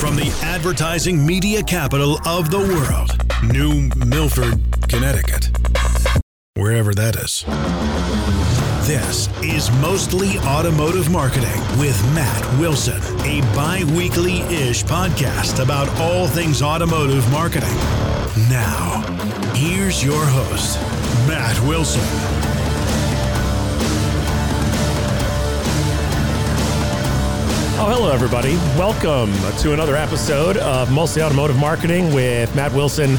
From the advertising media capital of the world, New Milford, Connecticut. Wherever that is. This is Mostly Automotive Marketing with Matt Wilson, a bi weekly ish podcast about all things automotive marketing. Now, here's your host, Matt Wilson. Oh, hello, everybody. Welcome to another episode of Mostly Automotive Marketing with Matt Wilson,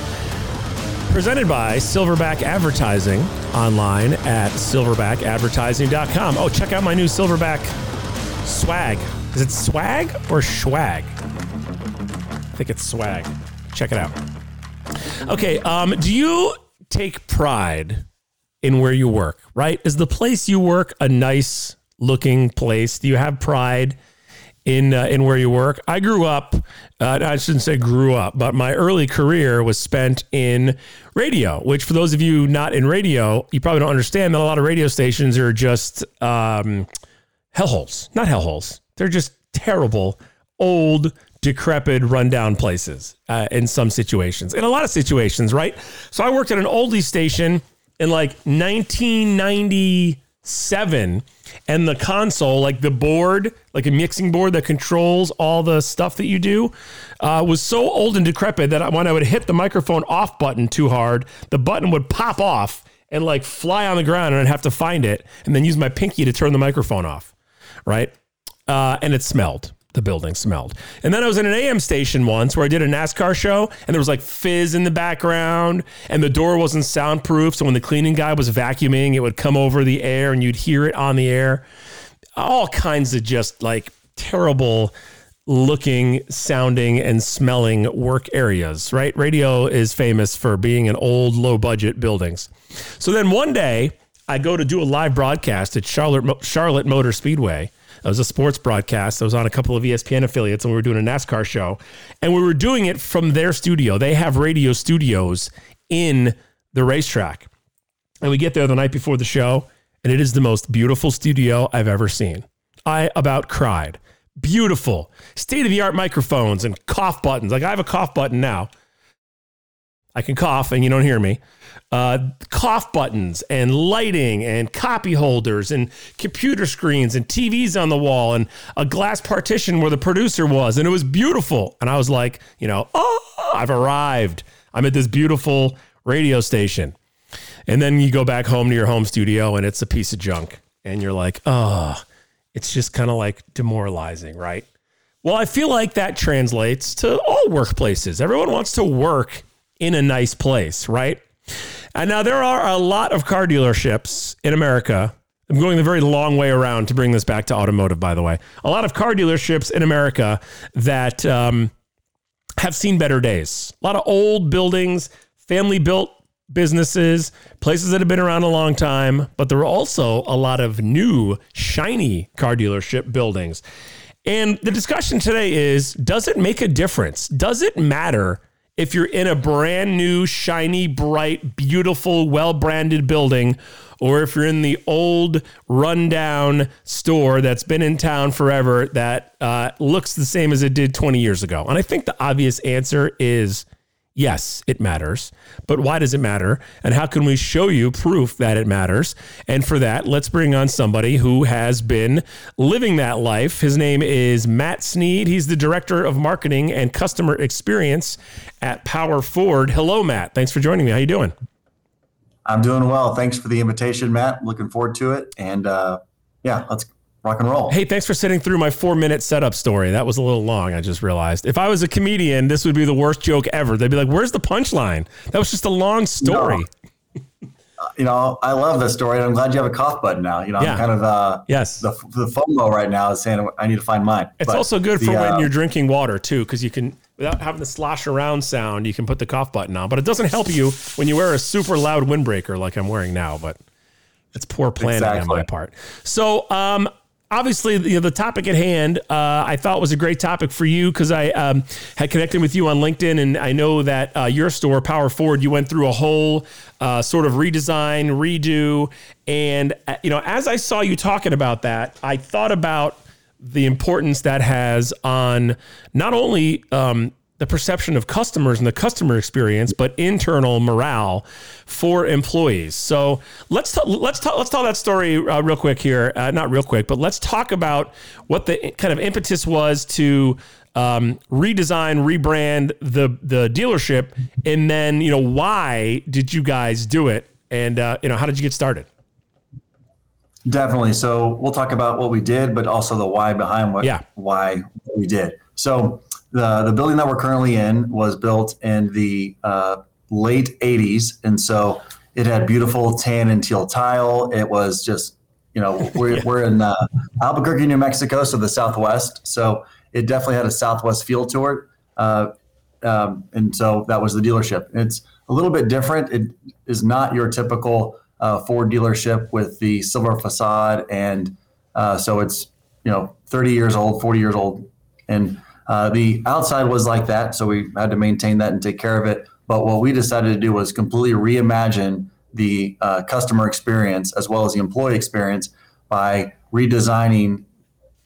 presented by Silverback Advertising online at silverbackadvertising.com. Oh, check out my new Silverback swag. Is it swag or swag? I think it's swag. Check it out. Okay, um, do you take pride in where you work, right? Is the place you work a nice looking place? Do you have pride? In uh, in where you work. I grew up. Uh, I shouldn't say grew up, but my early career was spent in radio. Which, for those of you not in radio, you probably don't understand that a lot of radio stations are just um, hellholes. Not hellholes. They're just terrible, old, decrepit, rundown places uh, in some situations. In a lot of situations, right? So I worked at an oldie station in like 1997 and the console, like the board, like a mixing board that controls all the stuff that you do, uh, was so old and decrepit that when I would hit the microphone off button too hard, the button would pop off and like fly on the ground, and I'd have to find it and then use my pinky to turn the microphone off, right? Uh, and it smelled the building smelled. And then I was in an AM station once where I did a NASCAR show and there was like fizz in the background and the door wasn't soundproof. So when the cleaning guy was vacuuming, it would come over the air and you'd hear it on the air. All kinds of just like terrible looking, sounding, and smelling work areas, right? Radio is famous for being in old, low budget buildings. So then one day I go to do a live broadcast at Charlotte, Charlotte Motor Speedway it was a sports broadcast. I was on a couple of ESPN affiliates and we were doing a NASCAR show. And we were doing it from their studio. They have radio studios in the racetrack. And we get there the night before the show, and it is the most beautiful studio I've ever seen. I about cried. Beautiful. State of the art microphones and cough buttons. Like I have a cough button now. I can cough and you don't hear me uh, cough buttons and lighting and copy holders and computer screens and TVs on the wall and a glass partition where the producer was. And it was beautiful. And I was like, you know, oh, I've arrived. I'm at this beautiful radio station. And then you go back home to your home studio and it's a piece of junk. And you're like, oh, it's just kind of like demoralizing, right? Well, I feel like that translates to all workplaces. Everyone wants to work in a nice place, right? And now there are a lot of car dealerships in America. I'm going the very long way around to bring this back to automotive, by the way. A lot of car dealerships in America that um, have seen better days. A lot of old buildings, family built businesses, places that have been around a long time, but there are also a lot of new, shiny car dealership buildings. And the discussion today is does it make a difference? Does it matter if you're in a brand new, shiny, bright, beautiful, well branded building, or if you're in the old, rundown store that's been in town forever that uh, looks the same as it did 20 years ago. And I think the obvious answer is Yes, it matters. But why does it matter? And how can we show you proof that it matters? And for that, let's bring on somebody who has been living that life. His name is Matt Sneed. He's the Director of Marketing and Customer Experience at Power Ford. Hello, Matt. Thanks for joining me. How you doing? I'm doing well. Thanks for the invitation, Matt. Looking forward to it. And uh, yeah, let's rock and roll. Hey, thanks for sitting through my four minute setup story. That was a little long. I just realized. If I was a comedian, this would be the worst joke ever. They'd be like, "Where's the punchline?" That was just a long story. No. You know, I love this story, and I'm glad you have a cough button now. You know, yeah. I'm kind of uh, yes. The, the FOMO right now is saying I need to find mine. It's but also good the, for uh, when you're drinking water too, because you can without having the slosh around sound, you can put the cough button on. But it doesn't help you when you wear a super loud windbreaker like I'm wearing now. But it's poor planning exactly. on my part. So, um, obviously you know, the topic at hand uh, i thought was a great topic for you because i um, had connected with you on linkedin and i know that uh, your store power ford you went through a whole uh, sort of redesign redo and uh, you know as i saw you talking about that i thought about the importance that has on not only um, the perception of customers and the customer experience, but internal morale for employees. So let's t- let's t- let's tell that story uh, real quick here. Uh, not real quick, but let's talk about what the kind of impetus was to um, redesign, rebrand the the dealership, and then you know why did you guys do it, and uh, you know how did you get started? Definitely. So we'll talk about what we did, but also the why behind what Yeah. why we did. So the the building that we're currently in was built in the uh, late '80s, and so it had beautiful tan and teal tile. It was just you know we're we're in uh, Albuquerque, New Mexico, so the Southwest. So it definitely had a Southwest feel to it. Uh, um, and so that was the dealership. It's a little bit different. It is not your typical uh, Ford dealership with the silver facade, and uh, so it's you know 30 years old, 40 years old, and uh, the outside was like that. So we had to maintain that and take care of it. But what we decided to do was completely reimagine the uh, customer experience as well as the employee experience by redesigning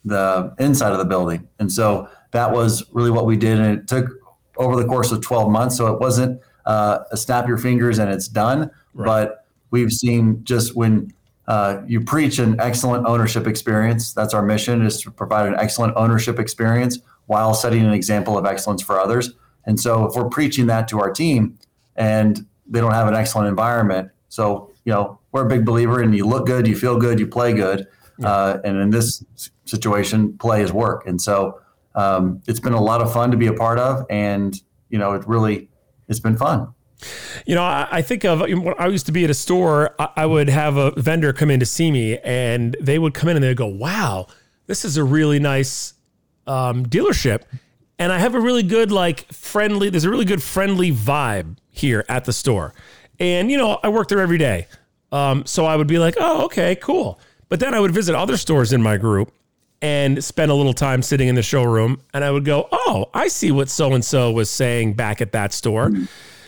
the inside of the building. And so that was really what we did. And it took over the course of 12 months. So it wasn't uh, a snap your fingers and it's done. But we've seen just when uh, you preach an excellent ownership experience, that's our mission is to provide an excellent ownership experience while setting an example of excellence for others. And so if we're preaching that to our team and they don't have an excellent environment, so, you know, we're a big believer in you look good, you feel good, you play good. Uh, and in this situation, play is work. And so um, it's been a lot of fun to be a part of. And, you know, it really, it's been fun. You know, I, I think of when I used to be at a store, I, I would have a vendor come in to see me, and they would come in and they'd go, "Wow, this is a really nice um, dealership," and I have a really good like friendly. There's a really good friendly vibe here at the store, and you know, I work there every day, um, so I would be like, "Oh, okay, cool." But then I would visit other stores in my group and spend a little time sitting in the showroom, and I would go, "Oh, I see what so and so was saying back at that store."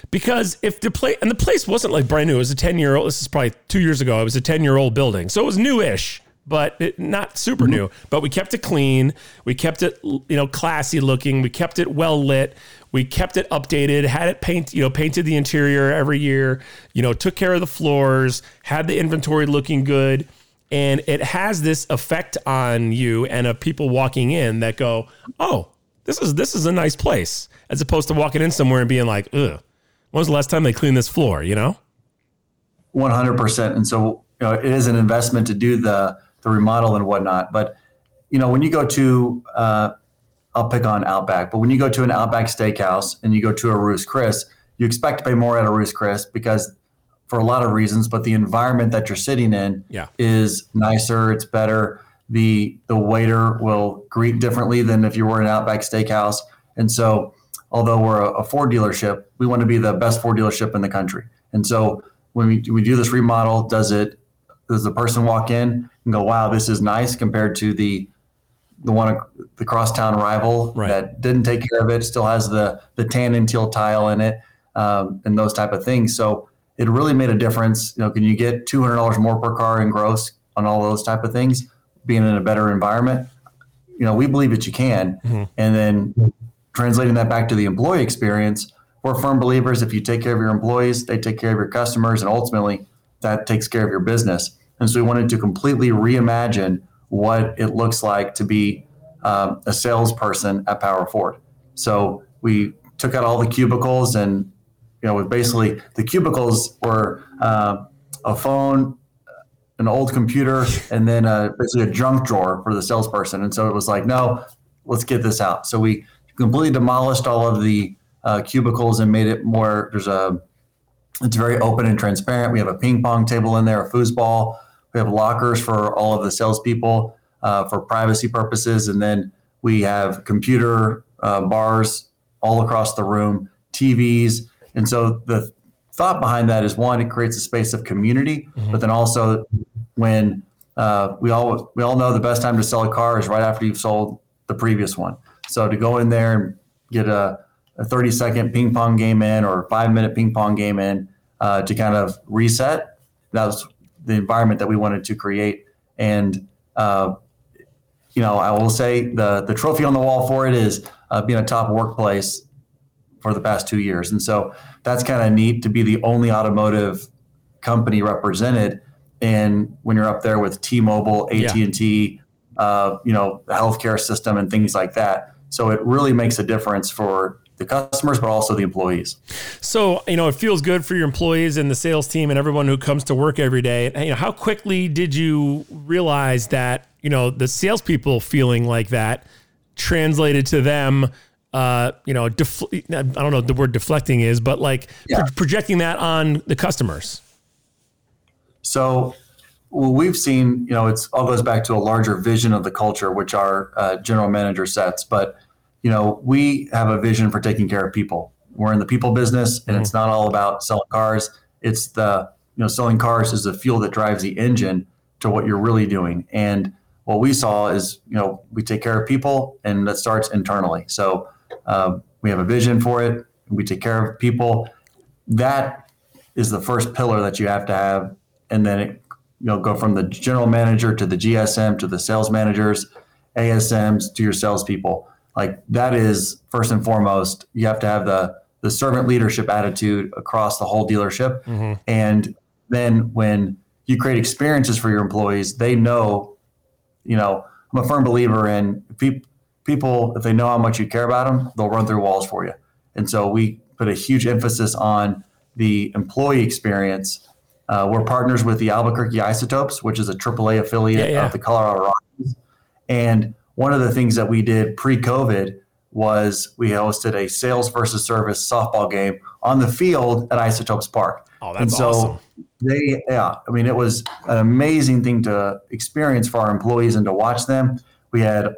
Because if the place and the place wasn't like brand new, it was a ten year old. This is probably two years ago. It was a ten year old building, so it was newish, but it, not super mm-hmm. new. But we kept it clean. We kept it, you know, classy looking. We kept it well lit. We kept it updated. Had it paint, you know, painted the interior every year. You know, took care of the floors. Had the inventory looking good, and it has this effect on you and of people walking in that go, "Oh, this is this is a nice place," as opposed to walking in somewhere and being like, "Ugh." When was the last time they cleaned this floor? You know? 100%. And so, you know, it is an investment to do the, the remodel and whatnot. But, you know, when you go to, uh, I'll pick on Outback, but when you go to an Outback steakhouse and you go to a Ruth's Chris, you expect to pay more at a Ruth's Chris because for a lot of reasons, but the environment that you're sitting in Yeah. is nicer, it's better. The the waiter will greet differently than if you were in an Outback Steakhouse. And so, although we're a, a Ford dealership, we want to be the best Ford dealership in the country. And so, when we, we do this remodel, does it does the person walk in and go, "Wow, this is nice," compared to the the one the crosstown rival Right. that didn't take care of it, still has the the tan and teal tile in it, um, and those type of things. So it really made a difference. You know, can you get two hundred dollars more per car in gross on all those type of things, being in a better environment? You know, we believe that you can, and then translating that back to the employee experience. We're firm believers. If you take care of your employees, they take care of your customers, and ultimately that takes care of your business. And so we wanted to completely reimagine what it looks like to be um, a salesperson at Power Ford. So we took out all the cubicles, and you know, with basically the cubicles were uh, a phone, an old computer, and then uh, basically a junk drawer for the salesperson. And so it was like, no, let's get this out. So we completely demolished all of the uh, cubicles and made it more. There's a it's very open and transparent. We have a ping pong table in there, a foosball. We have lockers for all of the salespeople uh, for privacy purposes, and then we have computer uh, bars all across the room, TVs, and so the thought behind that is one, it creates a space of community, but then also when uh, we all we all know the best time to sell a car is right after you've sold the previous one. So to go in there and get a, a 30 second ping pong game in or a five minute ping pong game in uh, to kind of reset, that was the environment that we wanted to create. And uh, you know, I will say the the trophy on the wall for it is uh, being a top workplace for the past two years, and so that's kind of neat to be the only automotive company represented. And when you're up there with T-Mobile, AT and T, uh, you know, the healthcare system and things like that, so it really makes a difference for the customers, but also the employees. So, you know, it feels good for your employees and the sales team and everyone who comes to work every day. You know, how quickly did you realize that, you know, the salespeople feeling like that translated to them, uh, you know, def- I don't know what the word deflecting is, but like yeah. pro- projecting that on the customers? So, well, we've seen, you know, it's all goes back to a larger vision of the culture, which our uh, general manager sets. But you know, we have a vision for taking care of people. We're in the people business, and it's not all about selling cars. It's the you know, selling cars is the fuel that drives the engine to what you're really doing. And what we saw is, you know, we take care of people, and that starts internally. So uh, we have a vision for it. We take care of people. That is the first pillar that you have to have, and then it, you know, go from the general manager to the GSM to the sales managers, ASMs to your salespeople like that is first and foremost you have to have the the servant leadership attitude across the whole dealership mm-hmm. and then when you create experiences for your employees they know you know i'm a firm believer in pe- people if they know how much you care about them they'll run through walls for you and so we put a huge emphasis on the employee experience uh, we're partners with the albuquerque isotopes which is a aaa affiliate yeah, yeah. of the colorado rockies and one of the things that we did pre-COVID was we hosted a sales versus service softball game on the field at Isotopes Park. Oh, that's and so awesome. They, yeah, I mean, it was an amazing thing to experience for our employees and to watch them. We had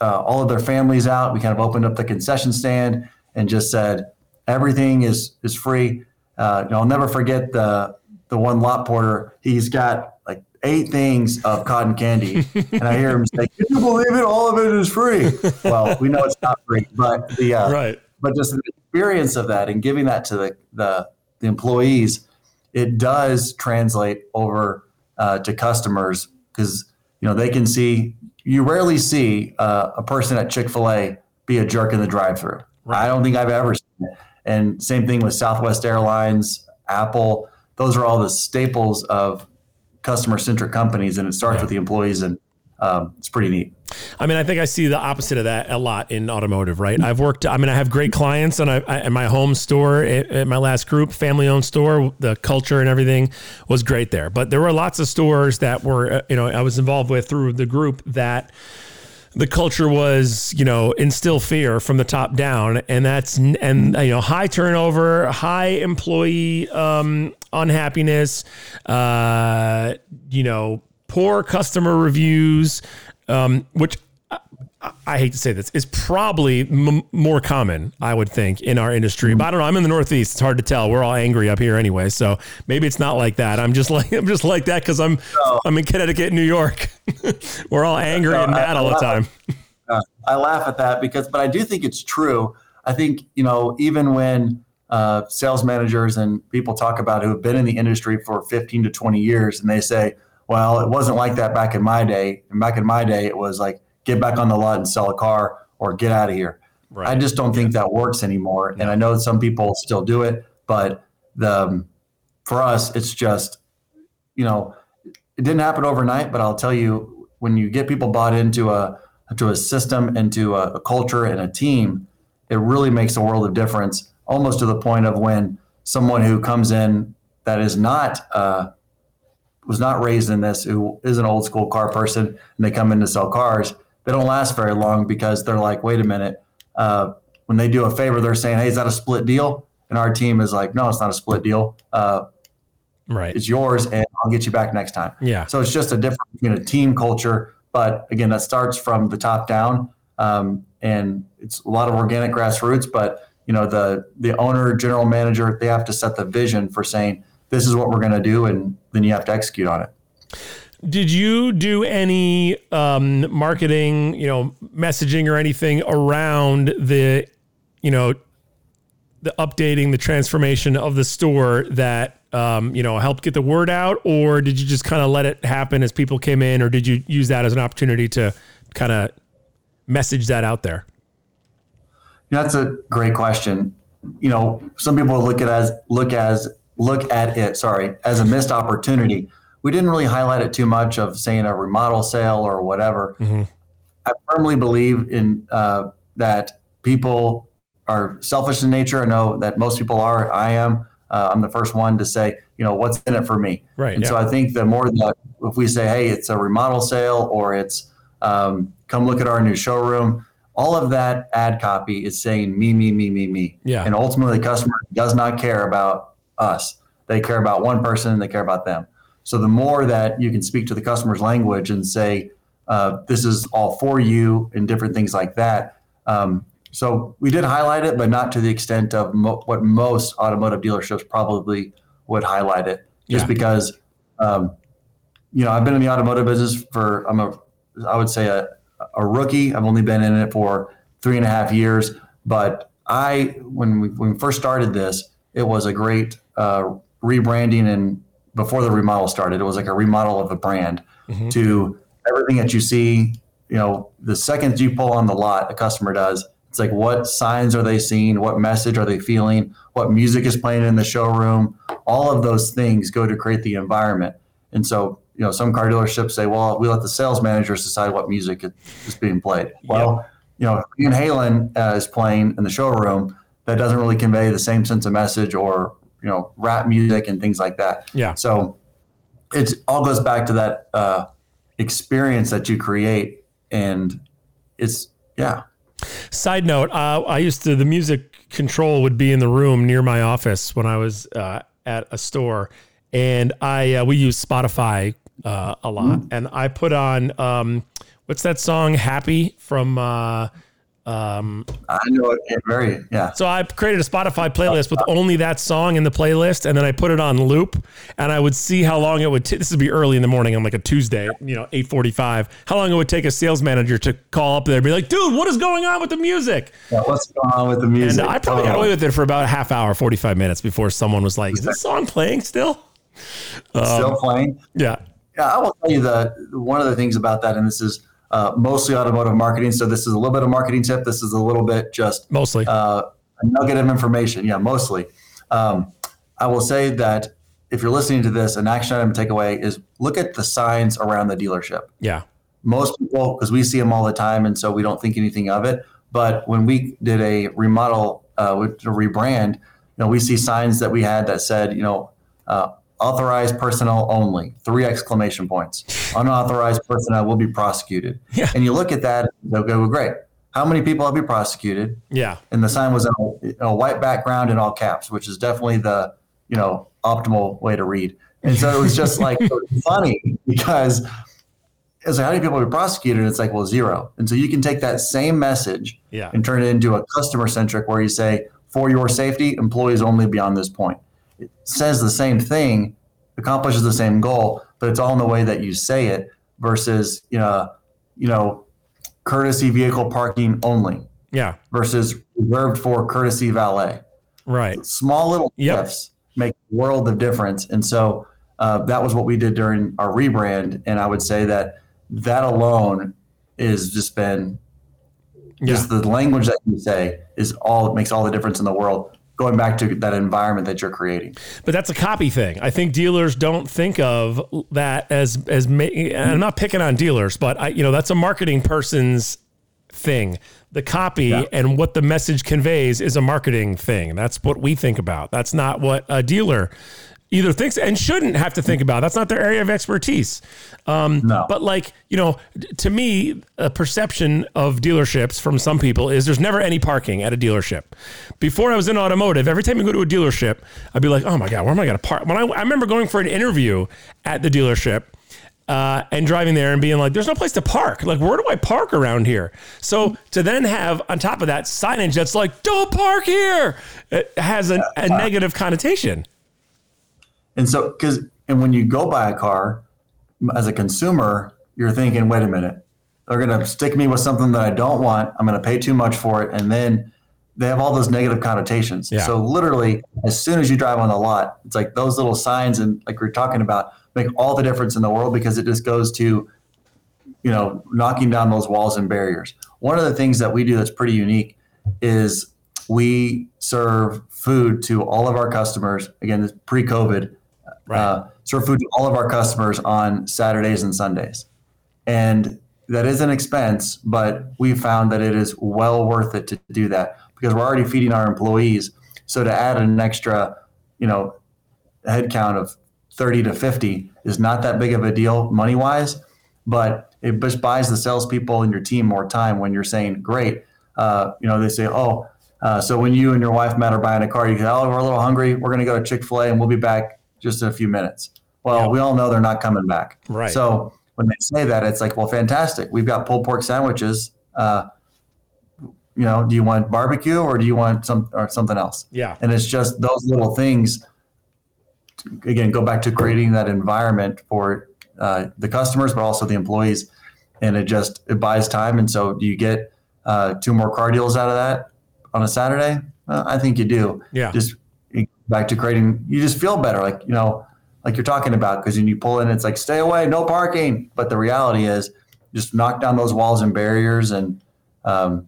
uh, all of their families out. We kind of opened up the concession stand and just said everything is is free. Uh, I'll never forget the the one lot porter. He's got eight things of cotton candy, and I hear him say, "Can you believe it? All of it is free." Well, we know it's not free, but the uh, right, but just the experience of that and giving that to the the, the employees, it does translate over uh, to customers because you know they can see. You rarely see uh, a person at Chick Fil A be a jerk in the drive-through. Right. I don't think I've ever seen it. And same thing with Southwest Airlines, Apple. Those are all the staples of customer centric companies, and it starts yeah. with the employees, and um, it's pretty neat. I mean, I think I see the opposite of that a lot in automotive, right? I've worked, I mean, I have great clients and I, I my home store, at, at my last group, family owned store, the culture and everything was great there. But there were lots of stores that were, uh, you know, I was involved with through the group that, the culture was, you know, instill fear from the top down, and that's and you know high turnover, high employee um, unhappiness, uh, you know, poor customer reviews, um, which I hate to say this, is probably m- more common, I would think, in our industry. But I don't know. I'm in the Northeast. It's hard to tell. We're all angry up here anyway, so maybe it's not like that. I'm just like I'm just like that because I'm no. I'm in Connecticut, New York. We're all angry no, and mad I, all the time. I laugh at that because, but I do think it's true. I think you know, even when uh, sales managers and people talk about who have been in the industry for 15 to 20 years, and they say, "Well, it wasn't like that back in my day." And back in my day, it was like get back on the lot and sell a car or get out of here. Right. I just don't think that works anymore. Yeah. And I know some people still do it, but the um, for us, it's just, you know, it didn't happen overnight. But I'll tell you, when you get people bought into a into a system, into a, a culture and a team, it really makes a world of difference. Almost to the point of when someone who comes in that is not uh, was not raised in this, who is an old school car person, and they come in to sell cars they don't last very long because they're like, wait a minute. Uh, when they do a favor, they're saying, hey, is that a split deal? And our team is like, no, it's not a split deal. Uh, right. It's yours, and I'll get you back next time. Yeah. So it's just a different you know, team culture. But again, that starts from the top down. Um, and it's a lot of organic grassroots, but you know the the owner, general manager, they have to set the vision for saying this is what we're going to do, and then you have to execute on it. Did you do any um, marketing, you know, messaging or anything around the, you know, the updating, the transformation of the store that, um, you know, helped get the word out, or did you just kind of let it happen as people came in, or did you use that as an opportunity to kind of message that out there? That's a great question. You know, some people look at as look as look at it, sorry, as a missed opportunity. We didn't really highlight it too much of saying a remodel sale or whatever. Mm-hmm. I firmly believe in uh, that people are selfish in nature. I know that most people are. I am. Uh, I'm the first one to say, you know, what's in it for me. Right. And yeah. so I think the more that if we say, hey, it's a remodel sale or it's um, come look at our new showroom, all of that ad copy is saying me, me, me, me, me. Yeah. And ultimately, the customer does not care about us. They care about one person. They care about them. So the more that you can speak to the customer's language and say, uh, this is all for you and different things like that. Um, so we did highlight it, but not to the extent of mo- what most automotive dealerships probably would highlight it, just Yeah. because, um, you know, I've been in the automotive business for I'm a I would say a, a rookie. I've only been in it for three and a half years, but I when we when we first started this, it was a great uh, rebranding and before the remodel started, it was like a remodel of a brand Mhm. to everything that you see. You know, the second you pull on the lot, a customer does. It's like what signs are they seeing? What message are they feeling? What music is playing in the showroom? All of those things go to create the environment. And so, you know, some car dealerships say, well, we let the sales managers decide what music is being played. Well, you know, Van Halen uh, is playing in the showroom, that doesn't really convey the same sense of message or, you know, rap music and things like that. Yeah. So it all goes back to that uh, experience that you create. And it's, yeah. Side note: uh, I used to the music control would be in the room near my office when I was uh, at a store, and I uh, we use Spotify uh, a lot, and I put on um, what's that song "Happy" from. Uh, um, I know it very, yeah. so I created a Spotify playlist with only that song in the playlist, and then I put it on loop, and I would see how long it would. T- this would be early in the morning on like a Tuesday, you know, eight forty-five. How long it would take a sales manager to call up there and be like, "Dude, what is going on with the music?" yeah. What's going on with the music? And I probably got Oh. away with it for about a half hour, 45 minutes before someone was like, Is this song playing still? Um, still playing. Yeah. Yeah, I will tell you the one of the things about that, and this is uh, mostly automotive marketing. So this is a little bit of marketing tip. This is a little bit just Mostly. uh, a nugget of information. Yeah, mostly. Um, I will say that if you're listening to this, an action item takeaway is look at the signs around the dealership. yeah. Most people, because we see them all the time, and so we don't think anything of it. But when we did a remodel, uh, with a rebrand, you know, we see signs that we had that said, you know, uh, authorized personnel only, three exclamation points. Unauthorized personnel will be prosecuted. Yeah. And you look at that, they'll go, well, great. How many people have been prosecuted? Yeah. and the sign was in a, a white background in all caps, which is definitely the you know optimal way to read. And so it was just like funny because it's like how many people were prosecuted? It's like well zero. And so you can take that same message Yeah. and turn it into a customer centric where you say for your safety, employees only beyond this point. It says the same thing, accomplishes the same goal, but it's all in the way that you say it versus you know you know courtesy vehicle parking only Yeah. versus reserved for courtesy valet. Right. Small little Yep. shifts make a world of difference. And so uh, that was what we did during our rebrand. And I would say that that alone is just been Yeah. just the language that you say is all it makes all the difference in the world. Going back to that environment that you're creating. But that's a copy thing. I think dealers don't think of that as as ma- and I'm not picking on dealers, but I you know that's a marketing person's thing. The copy Yeah. and what the message conveys is a marketing thing. That's what we think about. That's not what a dealer either thinks and shouldn't have to think about. That's not their area of expertise. Um, No. But like you know, to me, a perception of dealerships from some people is there's never any parking at a dealership. Before I was in automotive, every time you go to a dealership, I'd be like, oh my god, where am I going to park? When I, I remember going for an interview at the dealership. Uh, and driving there and being like, there's no place to park. Like, where do I park around here? So to then have on top of that signage that's like, don't park here, it has a, a negative connotation. And so, because, and when you go buy a car as a consumer, you're thinking, wait a minute, they're going to stick me with something that I don't want. I'm going to pay too much for it. And then they have all those negative connotations. Yeah. So, literally, as soon as you drive on the lot, it's like those little signs and like we are talking about make all the difference in the world because it just goes to you know, knocking down those walls and barriers. One of the things that we do that's pretty unique is we serve food to all of our customers. Again, this pre-COVID, right. uh, serve food to all of our customers on Saturdays and Sundays, and that is an expense, but we found that it is well worth it to do that because we're already feeding our employees. So to add an extra, you know, headcount of 30 to 50 is not that big of a deal money wise, but it just buys the salespeople and your team more time when you're saying, great. Uh, you know, they say, oh, uh, so when you and your wife Matt are buying a car, you say, oh, we're a little hungry. We're going to go to Chick fil A and we'll be back just in a few minutes. Well, yep. we all know they're not coming back. Right. So when they say that, it's like, well, fantastic. We've got pulled pork sandwiches. Uh, you know, do you want barbecue or do you want some or something else? Yeah. And it's just those little things. Again, go back to creating that environment for uh, the customers, but also the employees, and it just it buys time. And so, do you get uh, two more car deals out of that on a Saturday? Uh, I think you do. Yeah. Just back to creating. You just feel better, like you know like you're talking about, because when you pull in, it's like stay away, no parking. But the reality is, just knock down those walls and barriers, and um,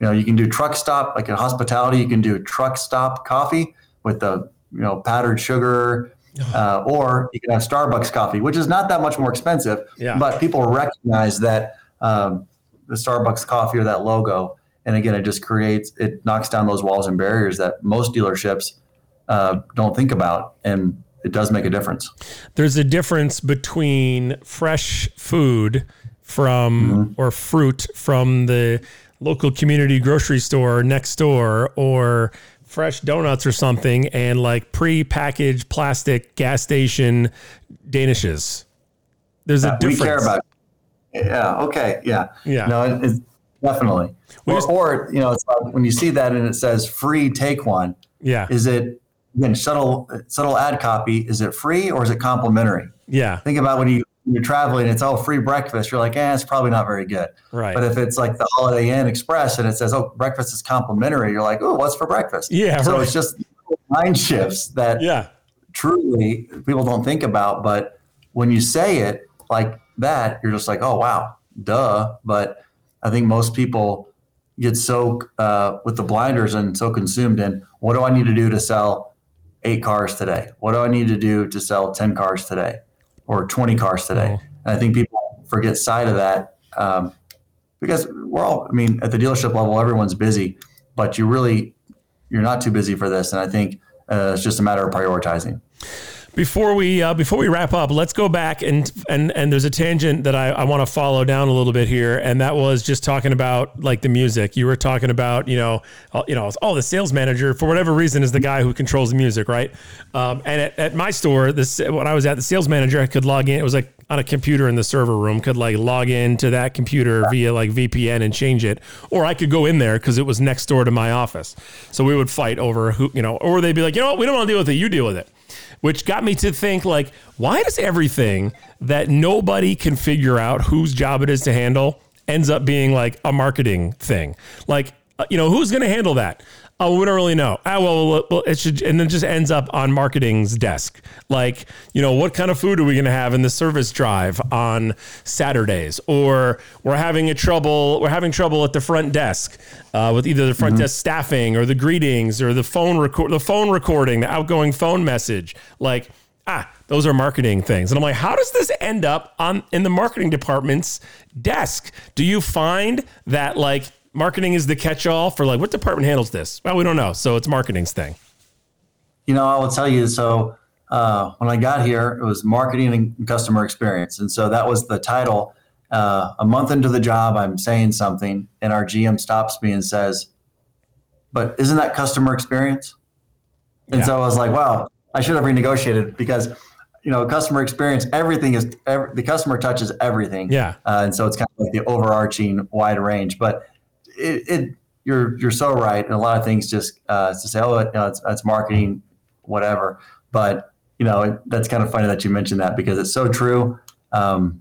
you know you can do truck stop like in hospitality. You can do truck stop coffee with the you know powdered sugar, uh, or you can have Starbucks coffee, which is not that much more expensive. Yeah. But people recognize that um, the Starbucks coffee or that logo, and again, it just creates it knocks down those walls and barriers that most dealerships uh, don't think about, and it does make a difference. There's a difference between fresh food from mm-hmm. or fruit from the local community grocery store next door or fresh donuts or something and like pre-packaged plastic gas station danishes. There's a difference. We care about. Yeah. Okay. Yeah. Yeah. No, it, it's definitely. Or, or, you know, it's like when you see that and it says free, take one. Yeah. Is it again subtle subtle ad copy is it free or is it complimentary? Yeah. Think about when you you're traveling it's oh free breakfast. You're like eh it's probably not very good. Right. But if it's like the holiday inn express and it says oh breakfast is complimentary you're like oh what's for breakfast? Yeah so right. it's just mind shifts that yeah. truly people don't think about but when you say it like that you're just like oh wow duh. But i think most people get so uh, with the blinders and so consumed in what do i need to do to sell eight cars today? What do I need to do to sell 10 cars today or 20 cars today? Oh. And I think people forget sight of that um, because we're all, I mean, at the dealership level, everyone's busy, but you really, you're not too busy for this. And I think uh, it's just a matter of prioritizing. Before we uh, before we wrap up, let's go back and and and there's a tangent that I, I want to follow down a little bit here, and that was just talking about like the music. You were talking about you know uh, you know oh the sales manager for whatever reason is the guy who controls the music, right? Um, and at, at my store, this when I was at the sales manager, I could log in. It was like on a computer in the server room, could like log in to that computer via like VPN and change it, or I could go in there because it was next door to my office. So we would fight over who you know, or they'd be like, you know what, we don't want to deal with it, you deal with it which got me to think like, why does everything that nobody can figure out whose job it is to handle ends up being like a marketing thing? Like, uh, you know, who's going to handle that? Oh, we don't really know. Ah, well, well, it should, and then just ends up on marketing's desk. Like, you know, what kind of food are we going to have in the service drive on Saturdays? Or we're having a trouble, we're having trouble at the front desk uh, with either the front mm-hmm. desk staffing or the greetings or the phone record, the phone recording, the outgoing phone message. Like, ah, those are marketing things. And I'm like, how does this end up on in the marketing department's desk? Do you find that like marketing is the catch-all for like what department handles this? Well, we don't know, so it's marketing's thing. You know, I will tell you. So uh, when I got here, it was marketing and customer experience, and so that was the title. Uh, a month into the job, I'm saying something, and our GM stops me and says, "But isn't that customer experience?" And yeah. so I was like, "Wow, I should have renegotiated because." you know, customer experience, everything is every, the customer touches everything. Yeah. Uh, and so it's kind of like the overarching wide range. But it, it you're you're so right. And a lot of things just uh, to say, oh, you know, it's, it's marketing, whatever. But you know, it, that's kind of funny that you mentioned that because it's so true. Um,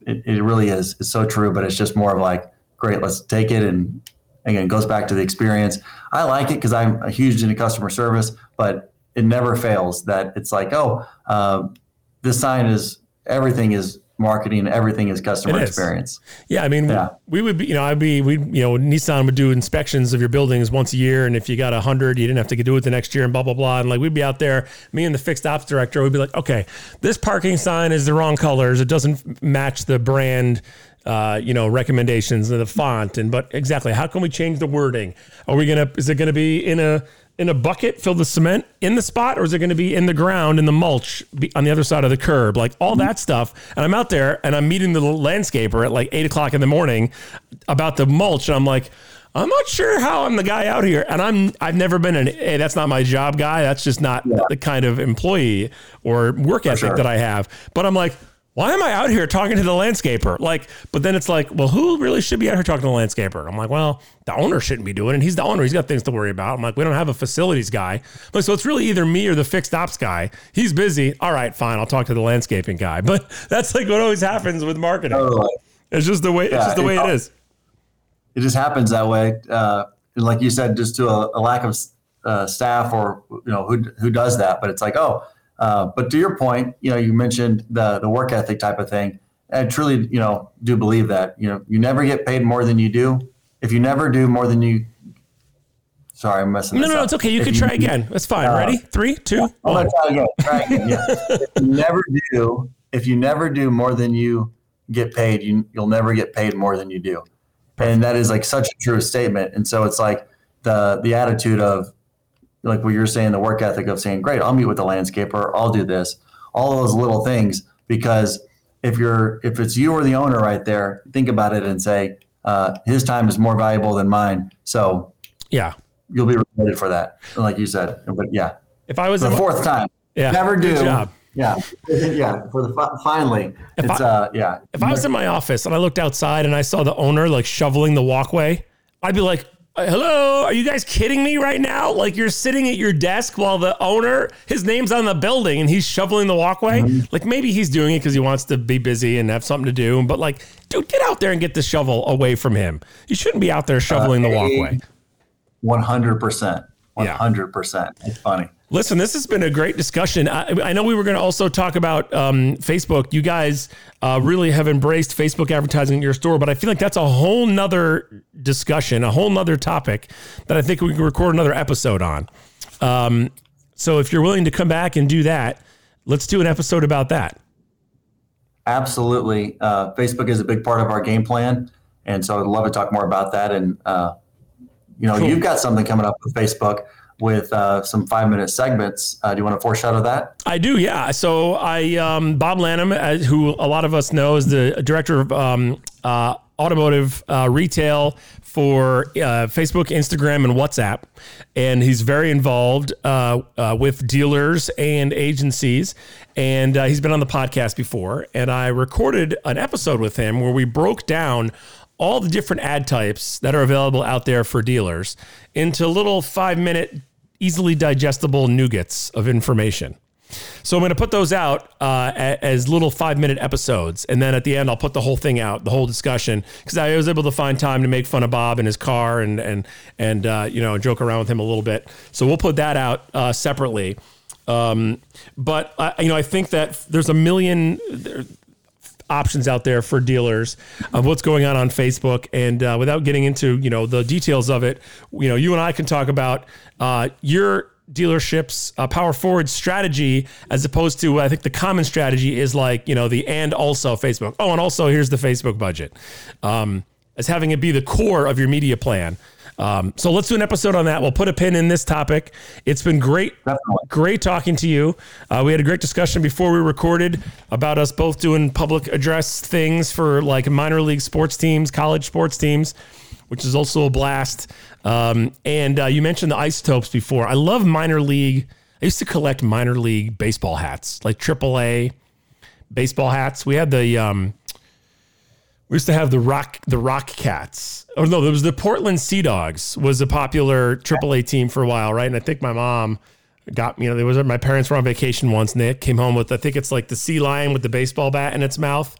it, it really is. It's so true. But it's just more of like, great, let's take it and again, it goes back to the experience. I like it because I'm a huge into customer service, but it never fails that it's like, oh, uh, this sign is everything is marketing, everything is customer is. experience. Yeah, I mean, Yeah. we would be, you know, I'd be, we, you know, Nissan would do inspections of your buildings once a year, and if you got a hundred, you didn't have to do it the next year, and blah blah blah. And like we'd be out there, me and the fixed ops director would be like, okay, this parking sign is the wrong colors, it doesn't match the brand. Uh, you know recommendations and the font and but exactly how can we change the wording are we gonna is it gonna be in a in a bucket filled with cement in the spot or is it going to be in the ground in the mulch on the other side of the curb? Like all that stuff. And i'm out there and i'm meeting the landscaper at like 8 o'clock in the morning about the mulch and i'm like i'm not sure how i'm the guy out here. And i'm i've never been an hey that's not my job guy. That's just not the kind of employee or work ethic sure. that i have. But i'm like why am I out here talking to the landscaper? Like, but then it's like, well, who really should be out here talking to the landscaper? I'm like, well, the owner shouldn't be doing it. And he's the owner. He's got things to worry about. I'm like, we don't have a facilities guy. Like, so it's really either me or the fixed ops guy. He's busy. All right, fine. I'll talk to the landscaping guy. But that's like what always happens with marketing. Totally. It's just the way. It's just the way it- it is. It just happens that way. Uh, like you said, just to a, a lack of uh, staff or you know who who does that. But it's like, oh, uh, but to your point, you know, you mentioned the the work ethic type of thing. I truly, you know, do believe that. You know, you never get paid more than you do. If you never do more than you, sorry, I'm messing. Up. No, no, up. it's okay. You If can try again. That's fine. Uh, Ready? Three, two, I'm one. try again. Try again. Yeah. if you never do, if you never do more than you get paid, you you'll never get paid more than you do, and that is like such a true statement. And so it's like the the attitude of like what you're saying, the work ethic of saying, "Great, I'll meet with the landscaper. I'll do this." All those little things because if you're if it's you or the owner right there, think about it and say, uh, "His time is more valuable than mine." So Yeah. you'll be rewarded for that, like you said. But yeah, If I was the fourth time. yeah, Never do. Job. Yeah, yeah. For the fi- finally, it's I- uh, yeah. If I was in my office and I looked outside and I saw the owner like shoveling the walkway, I'd be like, "Uh, "Hello, are you guys kidding me right now? Like you're sitting at your desk while the owner, his name's on the building and he's shoveling the walkway. Mm-hmm. Like maybe he's doing it because he wants to be busy and have something to do. But like, dude, get out there and get the shovel away from him. You shouldn't be out there shoveling the Uh, walkway. one hundred percent, hundred percent. It's funny. Listen, this has been a great discussion. I, I know we were going to also talk about um, Facebook. You guys uh, really have embraced Facebook advertising in your store, but I feel like that's a whole nother discussion, a whole nother topic that I think we can record another episode on. Um, so if you're willing to come back and do that, let's do an episode about that. Absolutely, uh, Facebook is a big part of our game plan, and so I'd love to talk more about that. And uh, you know, Cool. you've got something coming up with Facebook with uh, some five minute segments. Uh, do you want to foreshadow that? I do, yeah. So I, um, Bob Lanham, who a lot of us know is the director of um, uh, automotive uh, retail for uh, Facebook, Instagram, and WhatsApp, and he's very involved uh, with dealers and agencies. And he's been on the podcast before, and I recorded an episode with him where we broke down all the different ad types that are available out there for dealers into little five minute, easily digestible nuggets of information. So I'm going to put those out uh, as little five minute episodes, and then at the end I'll put the whole thing out, the whole discussion, because I was able to find time to make fun of Bob and his car and and and uh, you know joke around with him a little bit. So we'll put that out uh, separately. Um, but I, you know I think that there's a million there- options out there for dealers of what's going on on Facebook. And uh, without getting into you know the details of it, you know you and I can talk about uh, your dealership's uh, power forward strategy as opposed to I think the common strategy is like you know the and also Facebook. Oh, and also here's the Facebook budget um, as having it be the core of your media plan. Um, so let's do an episode on that. We'll put a pin in this topic. It's been great Definitely. great talking to you. Uh, we had a great discussion before we recorded about us both doing public address things for like minor league sports teams, college sports teams, which is also a blast. Um, and uh, you mentioned the isotopes before. I love minor league. I used to collect minor league baseball hats, like AAA baseball hats. We had the um, we used to have the rock the rock cats. Or no there was the portland sea dogs was a popular aaa team for a while right? And i think my mom got me, you know there was my parents were on vacation once and they came home with i think it's like the sea lion with the baseball bat in its mouth.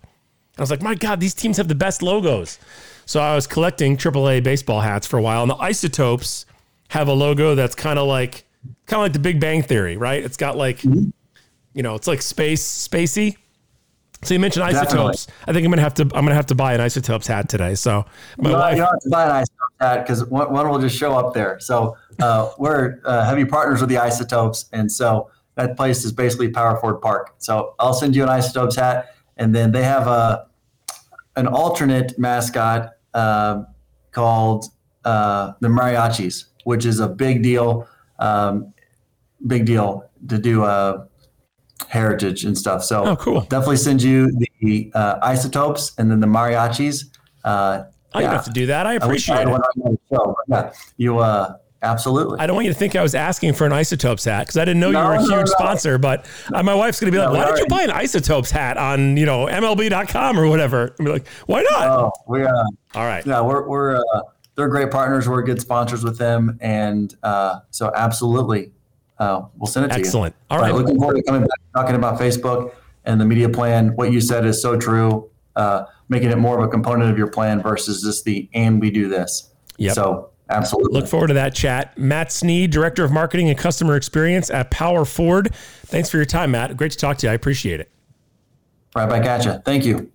I was like my god these teams have the best logos. So i was collecting aaa baseball hats for a while and the isotopes have a logo that's kind of like kind of like the big bang theory right? It's got like mm-hmm. you know it's like space spacey So you mentioned isotopes. Definitely. I think I'm gonna have to I'm gonna have to buy an isotopes hat today. So my you, wife, you don't have to buy an isotopes hat because one, one, will just show up there. So uh, we're uh, heavy partners with the isotopes, and so that place is basically Power Ford Park. So I'll send you an isotopes hat, and then they have a an alternate mascot uh, called uh, the mariachis, which is a big deal. Um, big deal to do uh, heritage and stuff. So oh, cool. Definitely send you the uh, isotopes and then the mariachis. Uh, I yeah. have to do that. I appreciate I it. Show, yeah, you uh, absolutely. I don't want you to think I was asking for an isotopes hat because I didn't know no, you were a no, huge no. sponsor. But uh, my wife's going to be like, "Why did you buy an isotopes hat on you know MLB.com or whatever?" I'm like, "Why not?" Oh, we uh, all right. Yeah, we're we're uh, they're great partners. We're good sponsors with them, and uh, so absolutely, uh, we'll send it to you. Excellent. All right. looking forward to coming back talking about Facebook and the media plan. What you said is so true. Uh, making it more of a component of your plan versus just the and we do this. Yeah. So absolutely. Look forward to that chat. Matt Sneed, Director of Marketing and Customer Experience at Power Ford. Thanks for your time, Matt. Great to talk to you. I appreciate it. Right back at you. Thank you.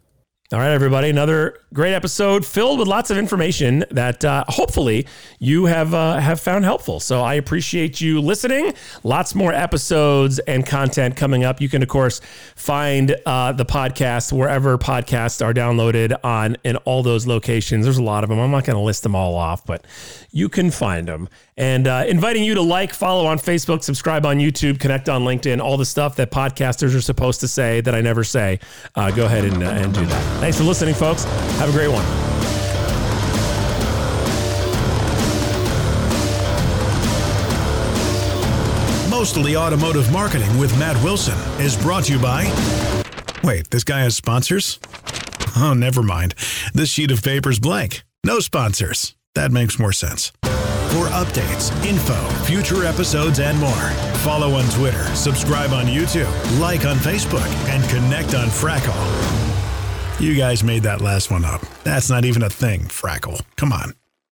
All right, everybody. Another great episode filled with lots of information that uh, hopefully you have uh, have found helpful. So I appreciate you listening. Lots more episodes and content coming up. You can, of course, find uh, the podcast wherever podcasts are downloaded on in all those locations. There's a lot of them. I'm not going to list them all off, but you can find them and uh, inviting you to like, follow on Facebook, subscribe on YouTube, connect on LinkedIn, all the stuff that podcasters are supposed to say that I never say. Uh, go ahead and, uh, and do that. Thanks for listening, folks. Have a great one. Mostly Automotive Marketing with Matt Wilson is brought to you by. Wait, this guy has sponsors? Oh, never mind. This sheet of paper is blank. No sponsors. That makes more sense. For updates, info, future episodes, and more, follow on Twitter, subscribe on YouTube, like on Facebook, and connect on Frackle. You guys made that last one up. That's not even a thing, Frackle. Come on.